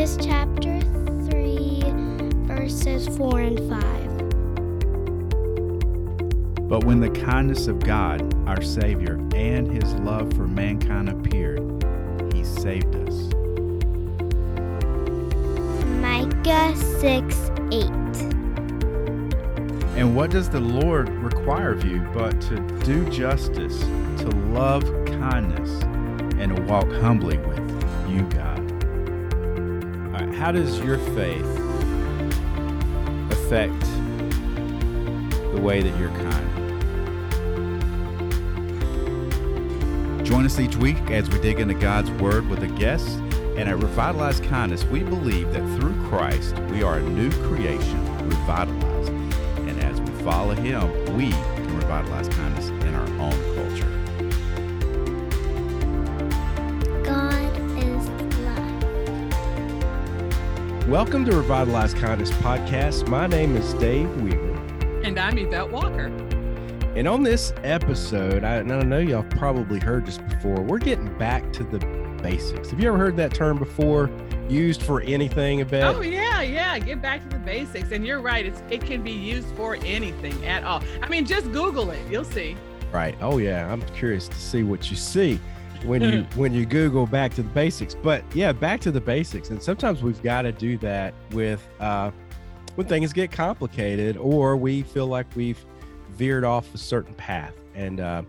Titus chapter 3, verses 4 and 5. But when the kindness of God, our Savior, and his love for mankind appeared, he saved us. Micah 6 8. And what does the Lord require of you but to do justice, to love kindness, and to walk humbly with you, God? How does your faith affect the way that you're kind? Join us each week as we dig into God's Word with a guest. And at Revitalized Kindness, we believe that through Christ, we are a new creation, revitalized. And as we follow Him, we can revitalize kindness Welcome to Revitalize Kindness Podcast. My name is Dave Weaver. And I'm Yvette Walker. And on this episode, I, and I know y'all probably heard this before, we're getting back to the basics. Have you ever heard that term before used for anything, Yvette? Oh yeah, yeah. Get back to the basics. And you're right. It's it can be used for anything at all. I mean, just Google it. You'll see. Right. Oh yeah. I'm curious to see what you see when you when you Google back to the basics. But yeah, back to the basics. And sometimes we've got to do that with uh when things get complicated or we feel like we've veered off a certain path. And uh,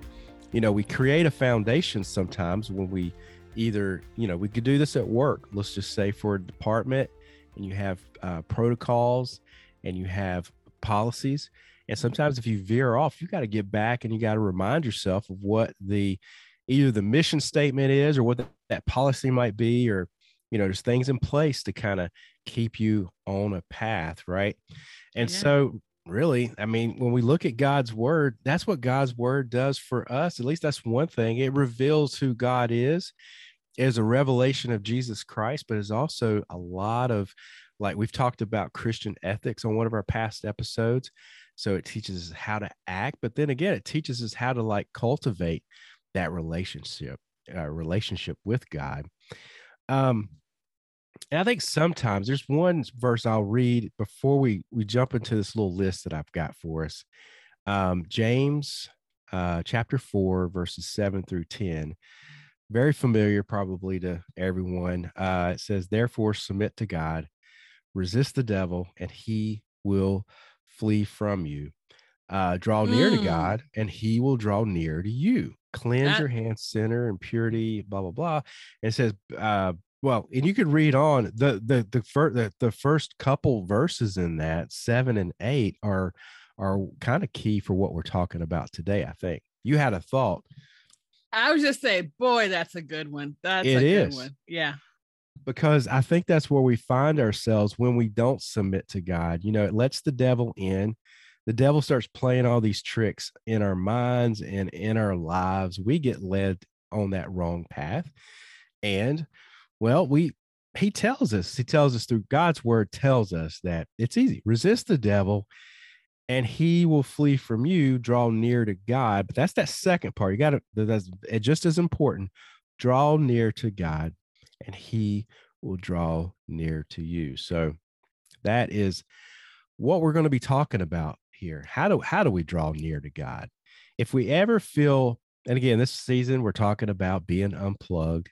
you know, we create a foundation sometimes when we either, you know, we could do this at work. Let's just say for a department and you have uh, protocols and you have policies and sometimes if you veer off, you got to get back and you got to remind yourself of what the either the mission statement is or what the, that policy might be, or you know, there's things in place to kind of keep you on a path, right? And Yeah. so really, I mean, when we look at God's word, that's what God's word does for us. At least that's one thing. It reveals who God is, is a revelation of Jesus Christ, but is also a lot of like we've talked about Christian ethics on one of our past episodes. So it teaches us how to act, but then again, it teaches us how to like cultivate that relationship, uh, relationship with God. Um, and I think sometimes there's one verse I'll read before we we jump into this little list that I've got for us. Um, James uh, chapter four, verses seven through ten. Very familiar, probably to everyone. Uh, it says, "Therefore, submit to God, resist the devil, and he will flee from you. Uh, draw near to Mm. God, and He will draw near to you. Cleanse That- your hands, sinner, and purity. Blah blah blah. It says, uh, well, and you could read on the the the first the, the first couple verses in that seven and eight are are kind of key for what we're talking about today. I think you had a thought I was just saying, boy, that's a good one. That's It a good one. Yeah. because I think that's where we find ourselves when we don't submit to God. You know, it lets the devil in. The devil starts playing all these tricks in our minds and in our lives. We get led on that wrong path. And well, we he tells us, he tells us through God's word tells us that it's easy. Resist the devil and he will flee from you, draw near to God. But that's that second part. You got to that's it just as important. Draw near to God and he will draw near to you. So that is what we're going to be talking about here. How do how do we draw near to God? If we ever feel and again this season we're talking about being unplugged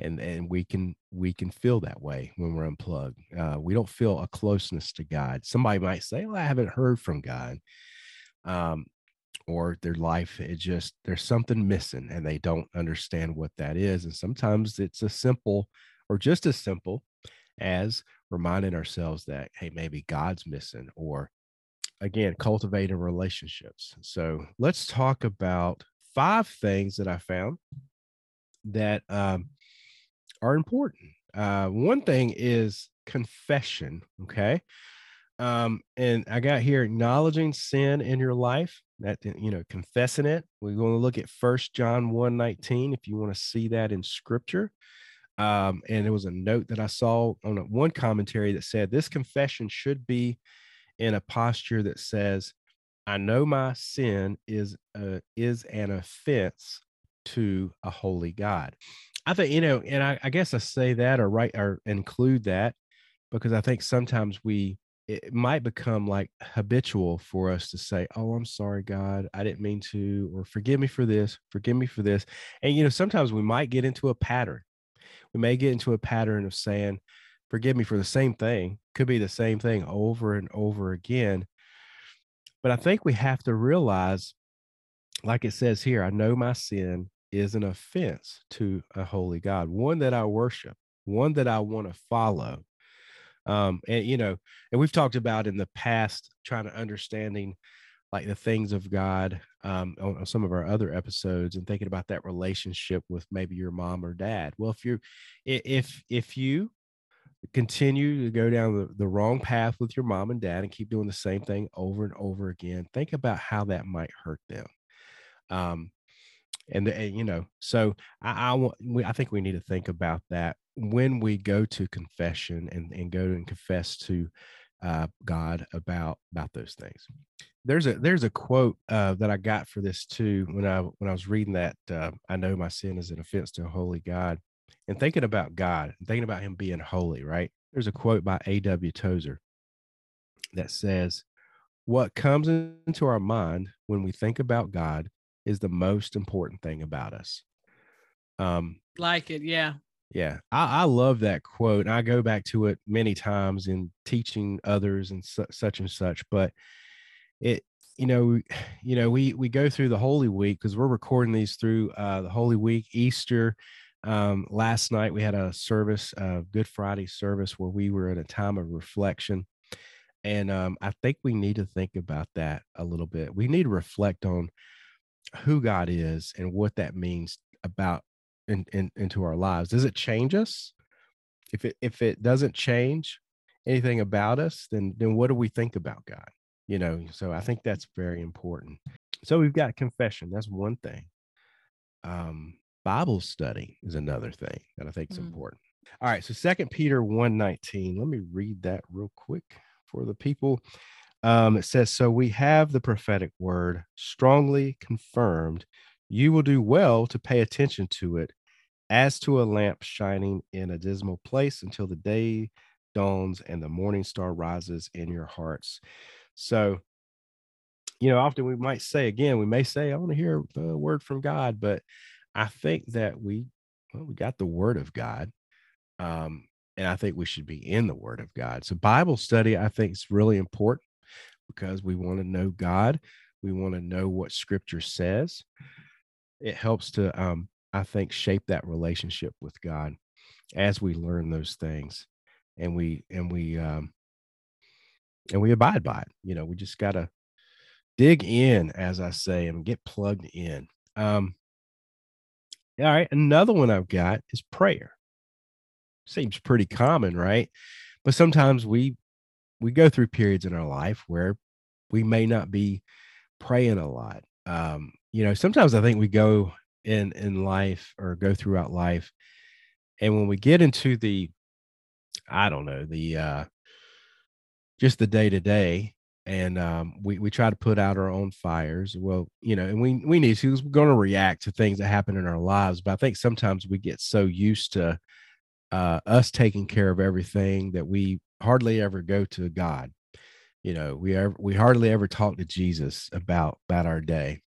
and and we can we can feel that way when we're unplugged. Uh, we don't feel a closeness to God. Somebody might say, "Well, I haven't heard from God." Um or their life it just there's something missing and they don't understand what that is and sometimes it's a simple or just as simple as reminding ourselves that hey maybe god's missing or again cultivating relationships so let's talk about five things that i found that um, are important uh, one thing is confession okay um, and I got here acknowledging sin in your life, that you know, confessing it. We're going to look at First John 1 19 if you want to see that in scripture. Um, and there was a note that I saw on one commentary that said this confession should be in a posture that says, I know my sin is uh, is an offense to a holy God. I think you know, and I, I guess I say that or write or include that because I think sometimes we it might become like habitual for us to say, "Oh, I'm sorry, God, I didn't mean to," or "Forgive me for this, forgive me for this," and you know, sometimes we might get into a pattern. We may get into a pattern of saying, "Forgive me for the same thing." Could be the same thing over and over again. But I think we have to realize, like it says here, I know my sin is an offense to a holy God, one that I worship, one that I want to follow. Um, and you know, and we've talked about in the past trying to understanding like the things of God um, on, on some of our other episodes and thinking about that relationship with maybe your mom or dad. Well, if you're if if you continue to go down the, the wrong path with your mom and dad and keep doing the same thing over and over again, think about how that might hurt them. Um, and, and you know, so I, I want, we, I think we need to think about that when we go to confession and, and go and confess to uh, God about about those things. There's a there's a quote uh, that I got for this too when I when I was reading that uh, I know my sin is an offense to a holy God and thinking about God and thinking about Him being holy. Right there's a quote by A.W. Tozer that says, "What comes into our mind when we think about God is the most important thing about us." Um, like it, yeah. Yeah, I, I love that quote. And I go back to it many times in teaching others and su- such and such. But it, you know, you know, we we go through the Holy Week because we're recording these through uh, the Holy Week, Easter. Um, last night we had a service, uh, Good Friday service, where we were in a time of reflection, and um, I think we need to think about that a little bit. We need to reflect on who God is and what that means about in, in, into our lives. Does it change us? If it if it doesn't change anything about us then then what do we think about god you know? So i think that's very important. So we've got confession that's one thing. Um bible study is another thing that i think is mm. important all right so second peter 119 let me read that real quick for the people um it says so we have the prophetic word strongly confirmed you will do well to pay attention to it as to a lamp shining in a dismal place until the day dawns and the morning star rises in your hearts. So, you know, often we might say again, we may say, I want to hear a word from God, but I think that we, well, we got the word of God. Um, and I think we should be in the word of God. So, Bible study, I think, is really important because we want to know God. We want to know what scripture says. It helps to um, I think, shape that relationship with God as we learn those things and we and we um and we abide by it. You know, we just gotta dig in, as I say, and get plugged in. Um all right, another one I've got is prayer. Seems pretty common, right? But sometimes we we go through periods in our life where we may not be praying a lot. Um, you know, sometimes I think we go in in life or go throughout life and when we get into the i don't know the uh just the day to day and um, we we try to put out our own fires. Well, you know, and we we need to. We're going to react to things that happen in our lives, but I think sometimes we get so used to uh, us taking care of everything that we hardly ever go to God. You know, we ever, we hardly ever talk to Jesus about about our day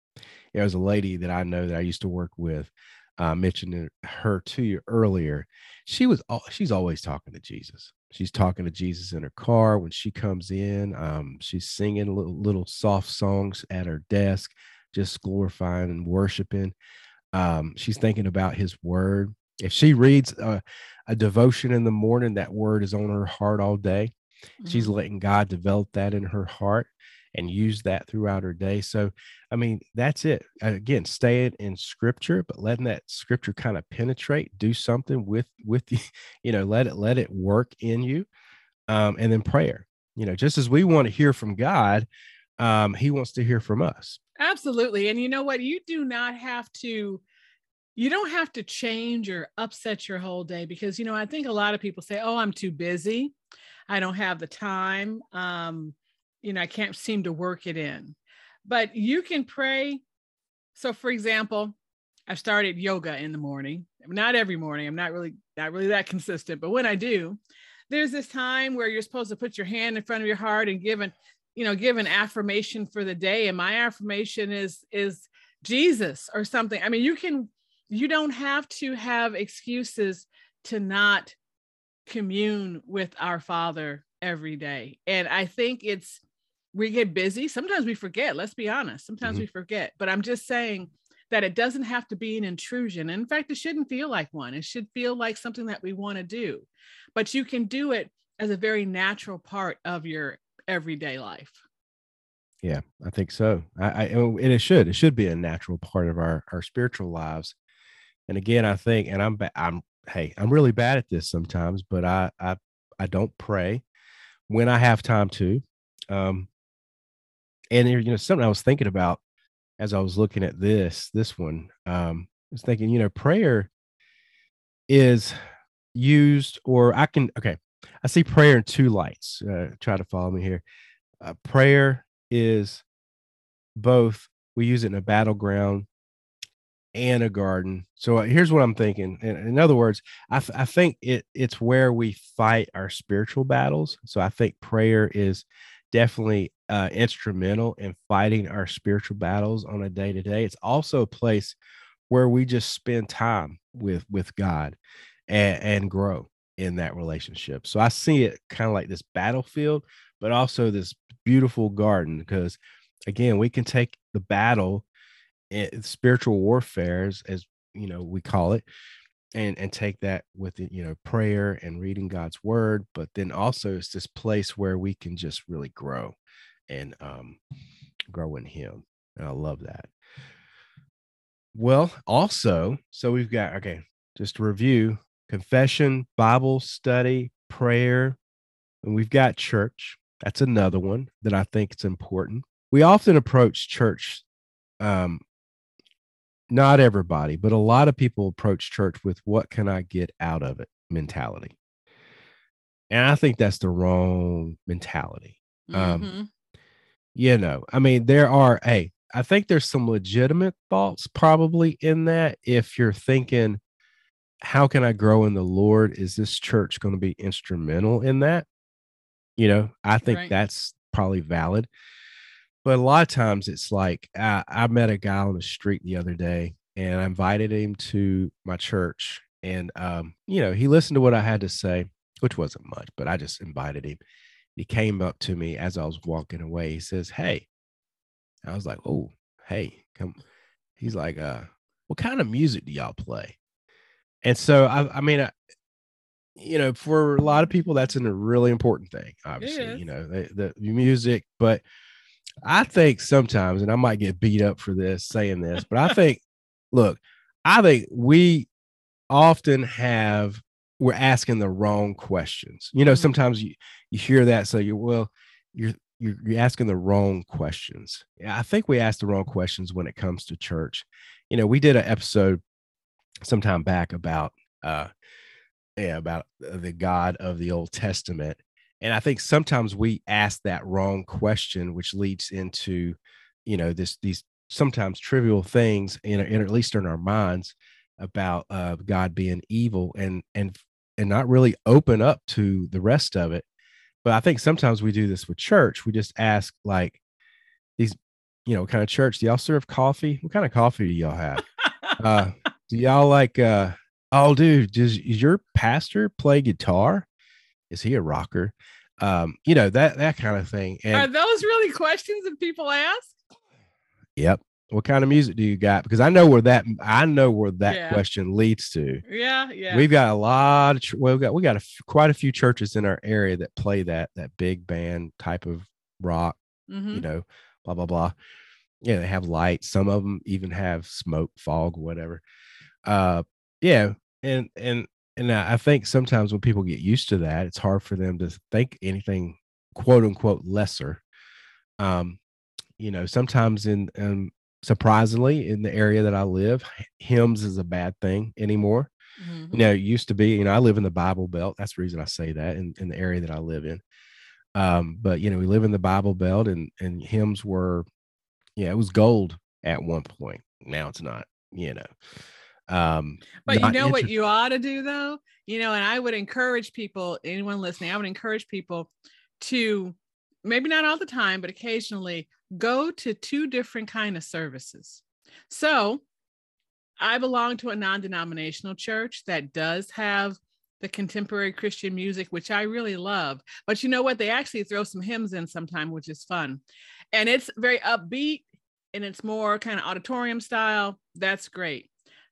there was a lady that I know that I used to work with. Uh, mentioned her to you earlier. She was she's always talking to Jesus. She's talking to Jesus in her car when she comes in. Um, she's singing little, little soft songs at her desk, just glorifying and worshiping. Um, she's thinking about His Word. If she reads a, a devotion in the morning, that word is on her heart all day. Mm-hmm. She's letting God develop that in her heart and use that throughout her day. So, I mean, that's it. Again, stay it in scripture, but letting that scripture kind of penetrate, do something with with the, you know, let it let it work in you, um, and then prayer. You know, just as we want to hear from God, um, He wants to hear from us. Absolutely, and you know what? You do not have to you don't have to change or upset your whole day because you know i think a lot of people say oh i'm too busy i don't have the time um, you know, I can't seem to work it in. But you can pray. So, for example, I've started yoga in the morning. not every morning. I'm not really not really that consistent, but when I do, there's this time where you're supposed to put your hand in front of your heart and give an, you know, give an affirmation for the day. And my affirmation is is Jesus or something. I mean, you can you don't have to have excuses to not commune with our Father every day. And I think it's we get busy. Sometimes we forget. Let's be honest. Sometimes mm-hmm. we forget. But I'm just saying that it doesn't have to be an intrusion. in fact, it shouldn't feel like one. It should feel like something that we want to do. But you can do it as a very natural part of your everyday life. Yeah, I think so. I, I and it should. It should be a natural part of our our spiritual lives. And again, I think, and I'm I'm hey, I'm really bad at this sometimes, but I I I don't pray when I have time to. Um, and you know, something I was thinking about as I was looking at this, this one, um, I was thinking, you know, prayer is used, or I can, okay, I see prayer in two lights. Uh, try to follow me here. Uh, prayer is both, we use it in a battleground and a garden. So uh, here's what I'm thinking. In, in other words, I, I think it it's where we fight our spiritual battles. So I think prayer is definitely uh, instrumental in fighting our spiritual battles on a day to day. It's also a place where we just spend time with with God and, and grow in that relationship. So I see it kind of like this battlefield, but also this beautiful garden because again, we can take the battle, eh, spiritual warfare, as, as you know we call it, and and take that with you know prayer and reading god's word but then also it's this place where we can just really grow and um grow in him and i love that. Well also so we've got okay just to review confession bible study prayer and we've got church. That's another one that i think is important. We often approach church um not everybody, but a lot of people approach church with what can I get out of it mentality. And I think that's the wrong mentality. Um, mm-hmm. Um, you know, I mean, there are, hey, I think there's some legitimate thoughts probably in that. If you're thinking, how can I grow in the Lord? Is this church going to be instrumental in that? You know, I think right. that's probably valid. But a lot of times it's like I, I met a guy on the street the other day and I invited him to my church. And, um, you know, he listened to what I had to say, which wasn't much, but I just invited him. He came up to me as I was walking away. He says, Hey, I was like, Oh, hey, come. He's like, uh, what kind of music do y'all play? And so, I, I mean, I, you know, for a lot of people, that's a really important thing, obviously, you know, the, the music, but I think sometimes, and I might get beat up for this saying this, but I think, look, I think we often have we're asking the wrong questions. You know, mm-hmm. sometimes you you hear that, so you well, you're you're, you're asking the wrong questions. I think we ask the wrong questions when it comes to church. You know, we did an episode sometime back about uh yeah about the God of the Old Testament, and i think sometimes we ask that wrong question which leads into you know this these sometimes trivial things in, in at least in our minds about uh, god being evil and and and not really open up to the rest of it. But i think sometimes we do this with church. We just ask like these you know kind of church? Do y'all serve coffee? What kind of coffee do y'all have? Uh do y'all like uh oh dude does, does your pastor play guitar is he a rocker? Um, you know, that that kind of thing. And, Are those really questions that people ask? Yep. What kind of music do you got? Because I know where that I know where that yeah. question leads to. Yeah, yeah. We've got a lot of well, we got we got a, quite a few churches in our area that play that that big band type of rock. Mm-hmm. You know, blah blah blah. Yeah, they have lights. Some of them even have smoke, fog, whatever. Uh, yeah, and and and I think sometimes when people get used to that, it's hard for them to think anything quote unquote lesser. Um, you know, sometimes in um, surprisingly in the area that I live, hymns is a bad thing anymore. Mm-hmm. You know, it used to be, you know, I live in the Bible Belt. That's the reason I say that in, in the area that I live in. Um, but you know, we live in the Bible Belt and and hymns were, yeah, it was gold at one point. Now it's not, you know. Um, But you know what you ought to do though? You know, and I would encourage people, anyone listening, I would encourage people to maybe not all the time, but occasionally go to two different kind of services. So I belong to a non-denominational church that does have the contemporary Christian music, which I really love. But you know what? They actually throw some hymns in sometime, which is fun. And it's very upbeat and it's more kind of auditorium style. That's great.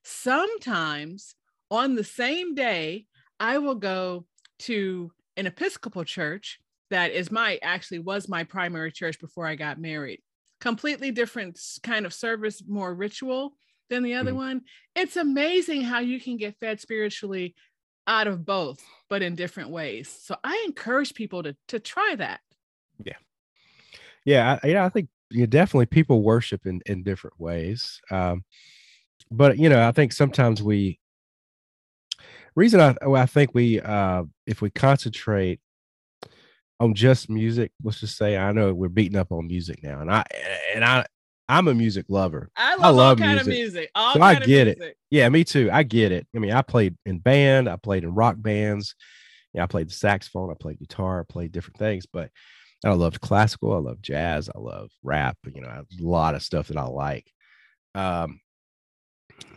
Sometimes on the same day, I will go to an Episcopal church that is my actually was my primary church before I got married. Completely different kind of service, more ritual than the other Mhm. one. It's amazing how you can get fed spiritually out of both, but in different ways. So I encourage people to to try that. yeah, Yeah. I, yeah, I think yeah, definitely people worship in in different ways. Um, but you know, I think sometimes we reason I I think we uh if we concentrate on just music, let's just say I know we're beating up on music now, and I and I I'm a music lover. I love, love all kind of music. music. All So I get it. Yeah, me too. I get it. I mean, I played in band, I played in rock bands. Yeah, I played the saxophone, I played guitar, I played different things, but I loved classical, I love jazz, I love rap, you know, a lot of stuff that I like. Um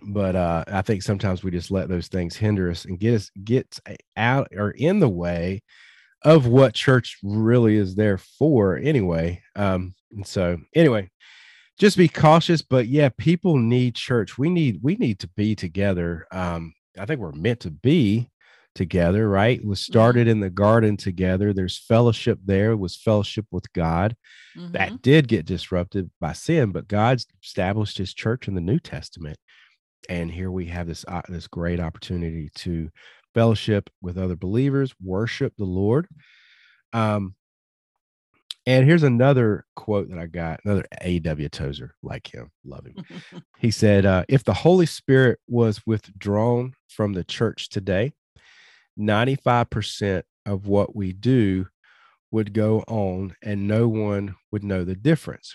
but uh I think sometimes we just let those things hinder us and get us get out or in the way of what church really is there for anyway. Um and so anyway, just be cautious but yeah people need church. We need we need to be together um i think we're meant to be together right? It was started in the garden together. There's fellowship there. It was fellowship with god. Mhm. that did get disrupted by sin but god's established his church in the new testament and here we have this uh, this great opportunity to fellowship with other believers worship the lord um and here's another quote that I got, another A.W. Tozer, like him, love him. He said, uh, If the Holy Spirit was withdrawn from the church today, 95% of what we do would go on and no one would know the difference.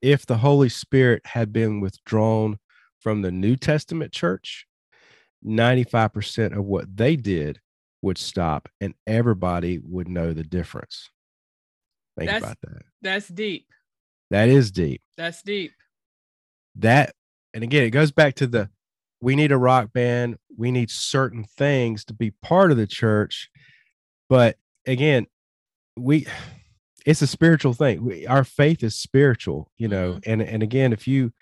If the Holy Spirit had been withdrawn from the New Testament church, 95% of what they did would stop and everybody would know the difference. Think That's- about that. That's deep. That is deep. That's deep. That, and again, it goes back to the we need a rock band, we need certain things to be part of the church. But again, we it's a spiritual thing. We, our faith is spiritual, you know, mm-hmm. and and again, if you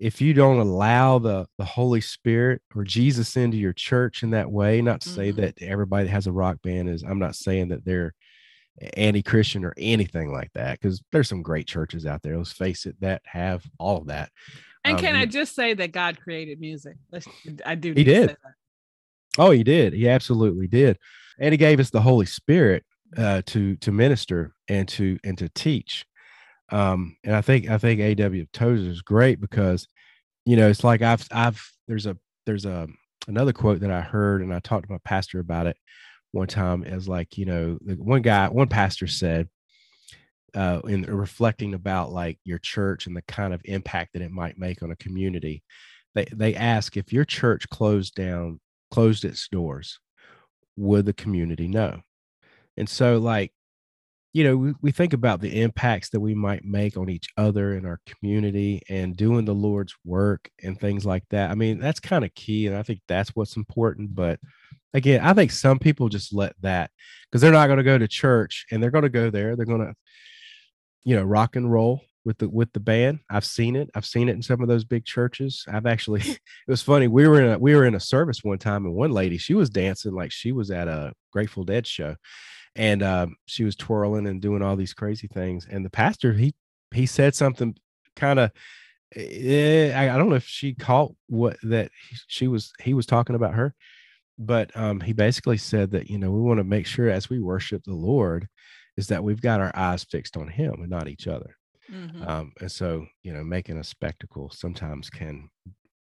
if you don't allow the the Holy Spirit or Jesus into your church in that way, not to say Mhm. that everybody that has a rock band is, I'm not saying that they're anti-Christian or anything like that, because there's some great churches out there. Let's face it, that have all of that. And Um, can I just say that God created music? Let's, I do. He did. Oh, he did. He absolutely did. And he gave us the Holy Spirit uh, to to minister and to and to teach. Um, and I think I think A.W. Tozer is great because, you know, it's like I've I've there's a there's a another quote that I heard and I talked to my pastor about it one time as like you know one guy one pastor said uh in reflecting about like your church and the kind of impact that it might make on a community they they ask if your church closed down closed its doors would the community know and so like you know we, we think about the impacts that we might make on each other in our community and doing the lord's work and things like that. I mean that's kind of key and i think that's what's important but again i think some people just let that because they're not going to go to church and they're going to go there they're going to you know rock and roll with the with the band. I've seen it i've seen it in some of those big churches. I've actually it was funny we were in a we were in a service one time and one lady she was dancing like she was at a grateful dead show and um, she was twirling and doing all these crazy things and the pastor he he said something kind of eh, I, I don't know if she caught what that he- she was he was talking about her but um he basically said that you know we want to make sure as we worship the lord is that we've got our eyes fixed on him and not each other Mhm. um, and so, you know, making a spectacle sometimes can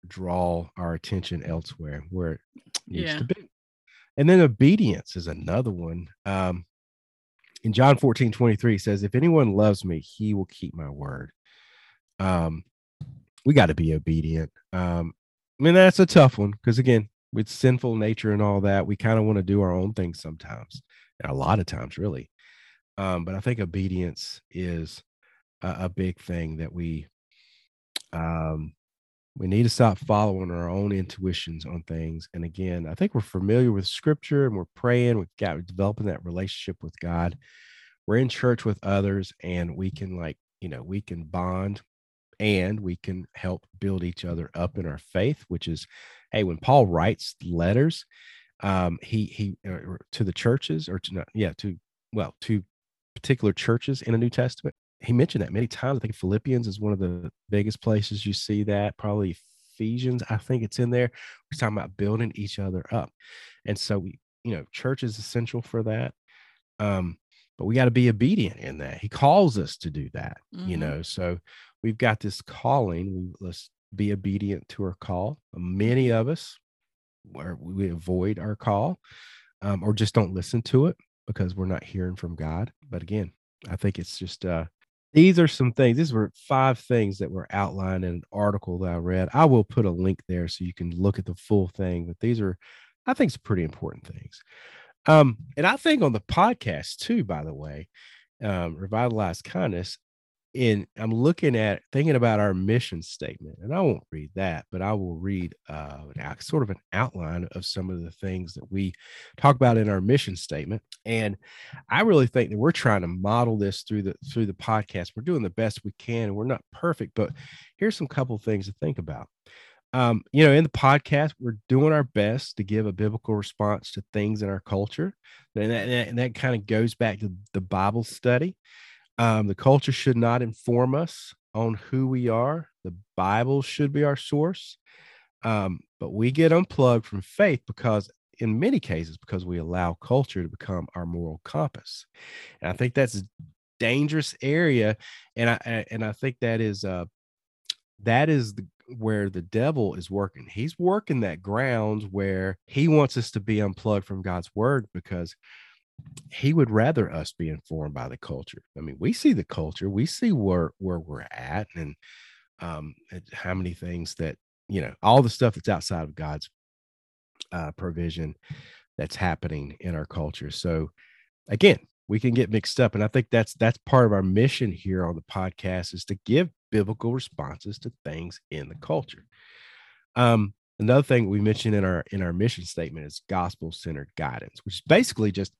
draw our attention elsewhere where it needs Yeah. to be. And then obedience is another one. Um, in John 14, 23 it says, If anyone loves me, he will keep my word. Um, we got to be obedient. Um, I mean, that's a tough one because again, with sinful nature and all that, we kind of want to do our own thing sometimes, a lot of times, really. Um, but I think obedience is a, a big thing that we um, we need to stop following our own intuitions on things. And again, I think we're familiar with scripture and we're praying, we've got developing that relationship with God. We're in church with others and we can like, you know, we can bond and we can help build each other up in our faith, which is, hey, when Paul writes letters, um, he he uh, to the churches or to not, yeah, to well, to particular churches in the New Testament, he mentioned that many times. I think Philippians is one of the biggest places you see that. Probably Ephesians, I think it's in there. We're talking about building each other up, and so we, you know, church is essential for that. Um, but we got to be obedient in that. He calls us to do that, mm-hmm. you know. So we've got this calling. We let's be obedient to our call. Many of us, where we avoid our call, um, or just don't listen to it because we're not hearing from God. But again, I think it's just uh, these are some things. These were five things that were outlined in an article that I read. I will put a link there so you can look at the full thing. But these are, I think, some pretty important things. Um, and I think on the podcast too, by the way, um, revitalize kindness in I'm looking at thinking about our mission statement, and I won't read that, but I will read uh, sort of an outline of some of the things that we talk about in our mission statement. And I really think that we're trying to model this through the through the podcast. We're doing the best we can, and we're not perfect, but here's some couple things to think about. Um, you know, in the podcast, we're doing our best to give a biblical response to things in our culture, and that, and that kind of goes back to the Bible study. Um, the culture should not inform us on who we are. The Bible should be our source. Um, but we get unplugged from faith because, in many cases, because we allow culture to become our moral compass. And I think that's a dangerous area. And I and I think that is uh that is the, where the devil is working. He's working that ground where he wants us to be unplugged from God's word because he would rather us be informed by the culture. I mean, we see the culture, we see where where we're at, and um, how many things that you know, all the stuff that's outside of God's uh, provision that's happening in our culture. So, again, we can get mixed up, and I think that's that's part of our mission here on the podcast is to give biblical responses to things in the culture. Um, another thing we mentioned in our in our mission statement is gospel centered guidance, which is basically just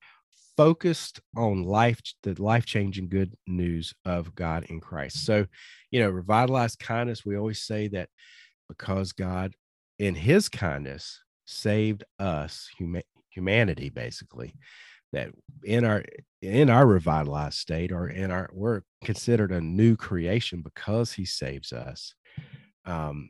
focused on life, the life changing good news of God in Christ. So, you know, revitalized kindness, we always say that because God, in his kindness, saved us, huma- humanity, basically, that in our in our revitalized state or in our we're considered a new creation because he saves us um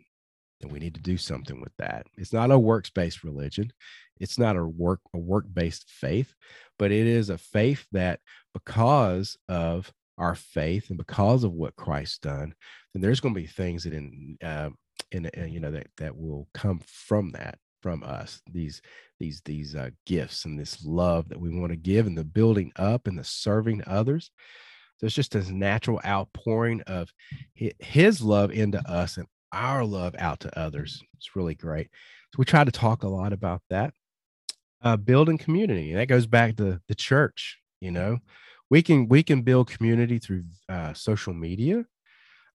and we need to do something with that. It's not a works-based religion. It's not a work a work-based faith but it is a faith that because of our faith and because of what Christ's done, then there's going to be things that in uh, in uh, you know that that will come from that from us these these these uh, gifts and this love that we want to give and the building up and the serving others. There's just this natural outpouring of his love into us and our love out to others it's really great so we try to talk a lot about that uh, building community. And that goes back to the church. You know, we can we can build community through uh, social media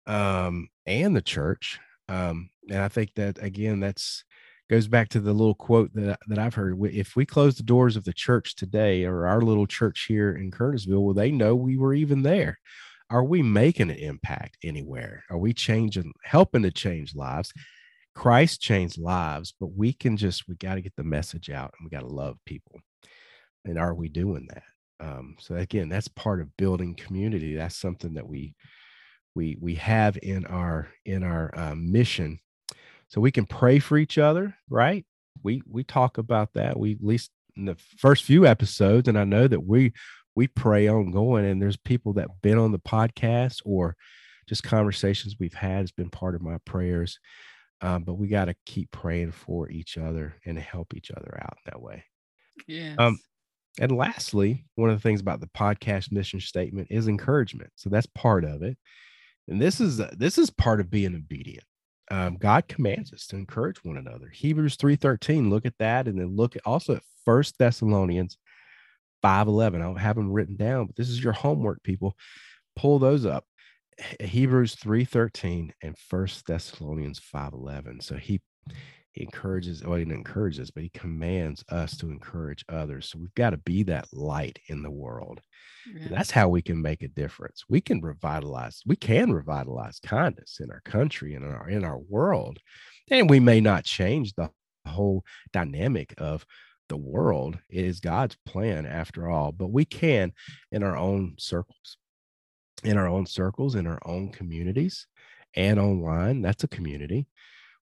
um, and the church. Um, and I think that again, that's goes back to the little quote that that I've heard. If we close the doors of the church today, or our little church here in Curtisville, will they know we were even there? Are we making an impact anywhere? Are we changing, helping to change lives? Christ changed lives, but we can just we got to get the message out and we got to love people. And are we doing that? Um, so again, that's part of building community. That's something that we we we have in our in our uh, mission. So we can pray for each other, right? We we talk about that. We at least in the first few episodes, and I know that we we pray ongoing. And there's people that been on the podcast or just conversations we've had has been part of my prayers um, but we got to keep praying for each other and help each other out that way. Yeah. Um, and lastly, one of the things about the podcast mission statement is encouragement. So that's part of it. And this is uh, this is part of being obedient. um, God commands us to encourage one another. Hebrews 3:13, look at that, and then look at also at First Thessalonians 5:11. I don't have them written down, but this is your homework, people. Pull those up. Hebrews 3:13 and First Thessalonians 5:11. So he he encourages, well, he encourages, but he commands us to encourage others. So we've got to be that light in the world. Yeah. That's how we can make a difference. We can revitalize, we can revitalize kindness in our country and in our in our world. And we may not change the whole dynamic of the world. It is God's plan after all, but we can in our own circles, in our own circles, in our own communities, and online. That's a community.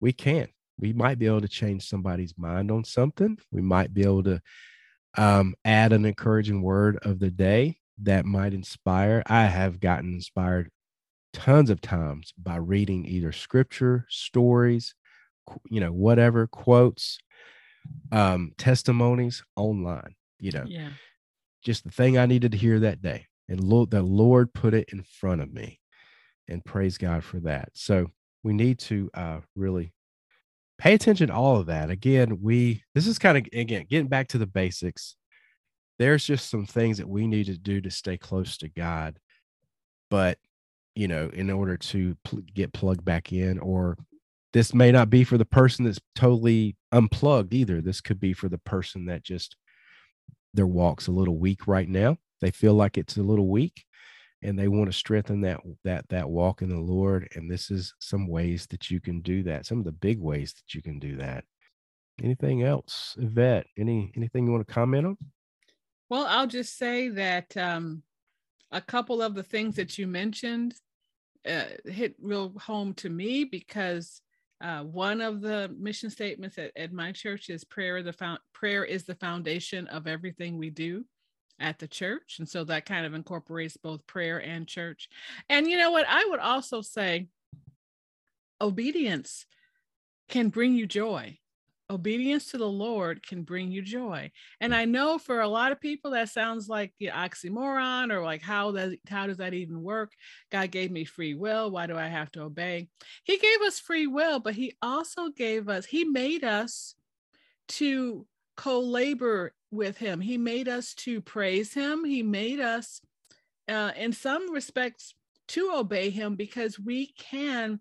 We can. We might be able to change somebody's mind on something. We might be able to um, add an encouraging word of the day that might inspire. I have gotten inspired tons of times by reading either scripture, stories, you know, whatever, quotes, um, testimonies online, you know. Yeah. Just the thing I needed to hear that day. And Lord, the Lord put it in front of me. And praise God for that. So we need to uh, really pay attention to all of that. Again, we this is kind of again getting back to the basics there's just some things that we need to do to stay close to God. But, you know, in order to pl- get plugged back in, or this may not be for the person that's totally unplugged either. This could be for the person that just their walk's a little weak right now. They feel like it's a little weak and they want to strengthen that that that walk in the Lord. And this is some ways that you can do that. Some of the big ways that you can do that. Anything else, Yvette? Any anything you want to comment on? Well, I'll just say that um, a couple of the things that you mentioned uh, hit real home to me because uh, one of the mission statements at, at my church is prayer the fo- prayer is the foundation of everything we do at the church. And so that kind of incorporates both prayer and church. And you know what? I would also say obedience can bring you joy obedience to the Lord can bring you joy. And I know for a lot of people that sounds like the oxymoron or like how does how does that even work? God gave me free will. Why do I have to obey? He gave us free will, but he also gave us, he made us to co-labor with him. He made us to praise him. He made us uh, in some respects to obey him because we can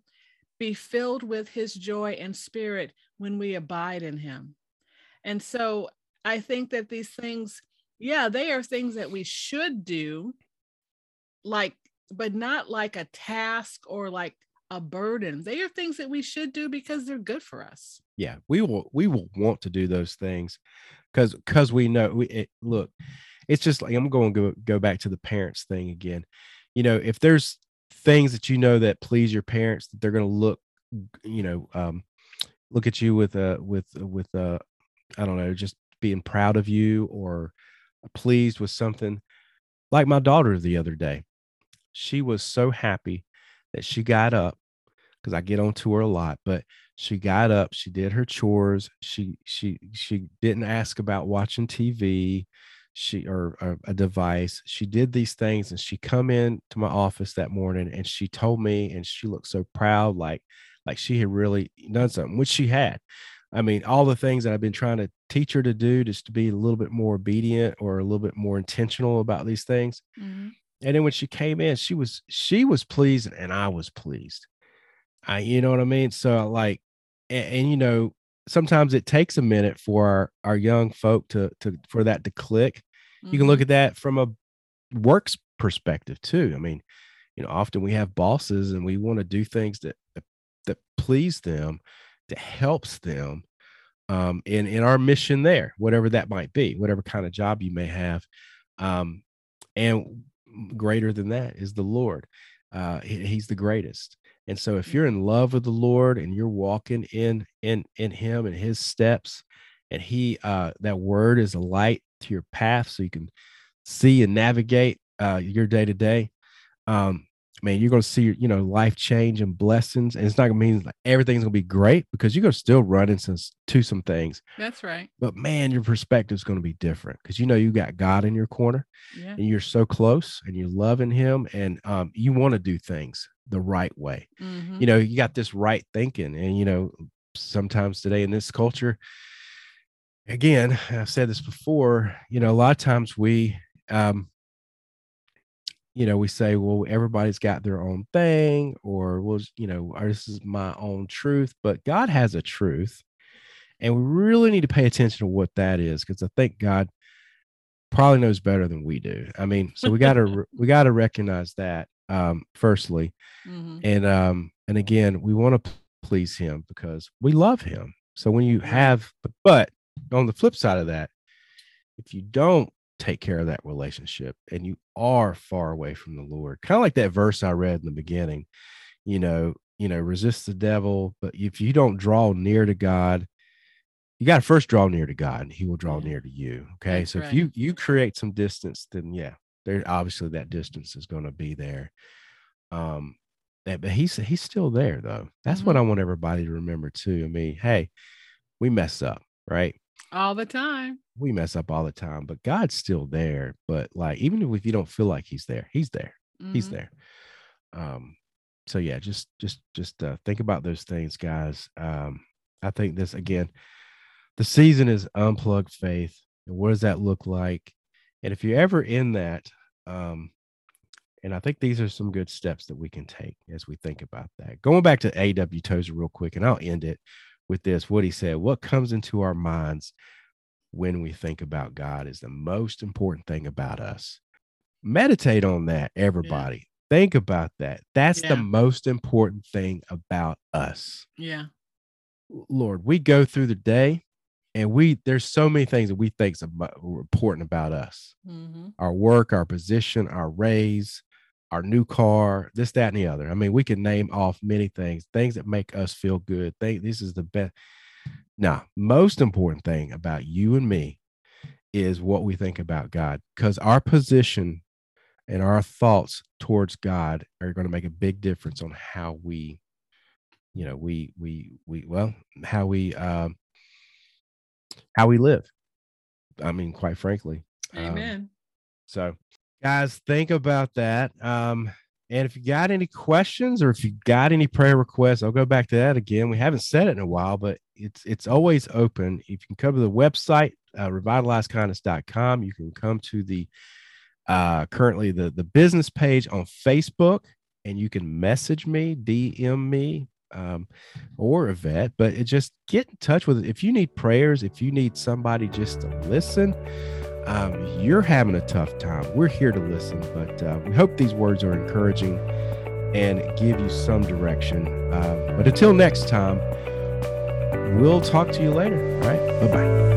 be filled with his joy and spirit when we abide in him. And so I think that these things, yeah, they are things that we should do, like, but not like a task or like a burden. They are things that we should do because they're good for us. Yeah, we will we will want to do those things because because we know we it, look, it's just like I'm going to go go back to the parents thing again. You know, if there's things that you know that please your parents, that they're going to look, you know, um, look at you with a with with a I don't know, just being proud of you or pleased with something. Like my daughter the other day, she was so happy that she got up because I get on to her a lot, but she got up, she did her chores, she she she didn't ask about watching TV, she or, or a device. She did these things and she come in to my office that morning and she told me and she looked so proud like like she had really done something, which she had. I mean, all the things that I've been trying to teach her to do just to be a little bit more obedient or a little bit more intentional about these things. Mm-hmm. And then when she came in, she was she was pleased and I was pleased. I, you know what I mean? So like, and, and you know, sometimes it takes a minute for our, our young folk to to for that to click. Mm-hmm. You can look mm-hmm. at that from a works perspective too. I mean, you know, often we have bosses and we want to do things that that please them, that helps them um, in in our mission there, whatever that might be, whatever kind of job you may have, um, and greater than that is the Lord. Uh, he, he's the greatest. And so, if you're in love with the Lord and you're walking in in in Him and His steps, and He uh, that Word is a light to your path, so you can see and navigate uh, your day to day. Man, you're going to see, you know, life change and blessings. And it's not going to mean like everything's going to be great because you're going to still run into to some things. That's right. But man, your perspective is going to be different because you know you got God in your corner Yeah. and you're so close and you're loving Him and um, you want to do things the right way. Mhm. You know, you got this right thinking. And, you know, sometimes today in this culture, again, I've said this before, you know, a lot of times we, um, you know, we say, well, everybody's got their own thing, or well, you know, this is my own truth, but God has a truth. And we really need to pay attention to what that is because I think God probably knows better than we do. I mean, so we got to we got to recognize that um firstly. Mhm. And um and again, we want to please him because we love him. So when you have but on the flip side of that, if you don't take care of that relationship and you are far away from the Lord, kind of like that verse I read in the beginning, you know, you know, resist the devil, but if you don't draw near to God, you got to first draw near to God and he will draw Yeah. near to you. Okay. That's so right. if you you create some distance, then yeah, there obviously that distance is going to be there. Um but he's he's still there though. That's what I want everybody to remember too. I mean, hey, we mess up, right? All the time. We mess up all the time, but God's still there. But like, even if you don't feel like he's there, he's there. He's Mhm. there. Um, so yeah, just just just uh, think about those things, guys. Um, I think this again, the season is unplugged faith. And what does that look like? And if you're ever in that, um, and I think these are some good steps that we can take as we think about that. Going back to A.W. Tozer real quick, and I'll end it with this. What he said, what comes into our minds when we think about God is the most important thing about us. Meditate on that, everybody. Think about that. That's Yeah. the most important thing about us. Yeah. Lord, we go through the day and we there's so many things that we think is important about us. hmm Our work, our position, our raise, our new car, this, that, and the other. I mean, we can name off many things, things that make us feel good. Think this is the best. Now, most important thing about you and me is what we think about God, because our position and our thoughts towards God are going to make a big difference on how we, you know, we we we well, how we um how we live. I mean, quite frankly. Um, Amen. so, guys, think about that. Um, and if you got any questions or if you got any prayer requests, I'll go back to that again. We haven't said it in a while, but it's it's always open. If you can come to the website, uh, revitalizekindness.com, you can come to the uh, currently the the business page on Facebook, and you can message me, DM me, um, or Yvette. But it just get in touch with it. If you need prayers, if you need somebody just to listen, um, you're having a tough time. We're here to listen, but uh, we hope these words are encouraging and give you some direction. Um, but until next time, we'll talk to you later. All right. Bye bye.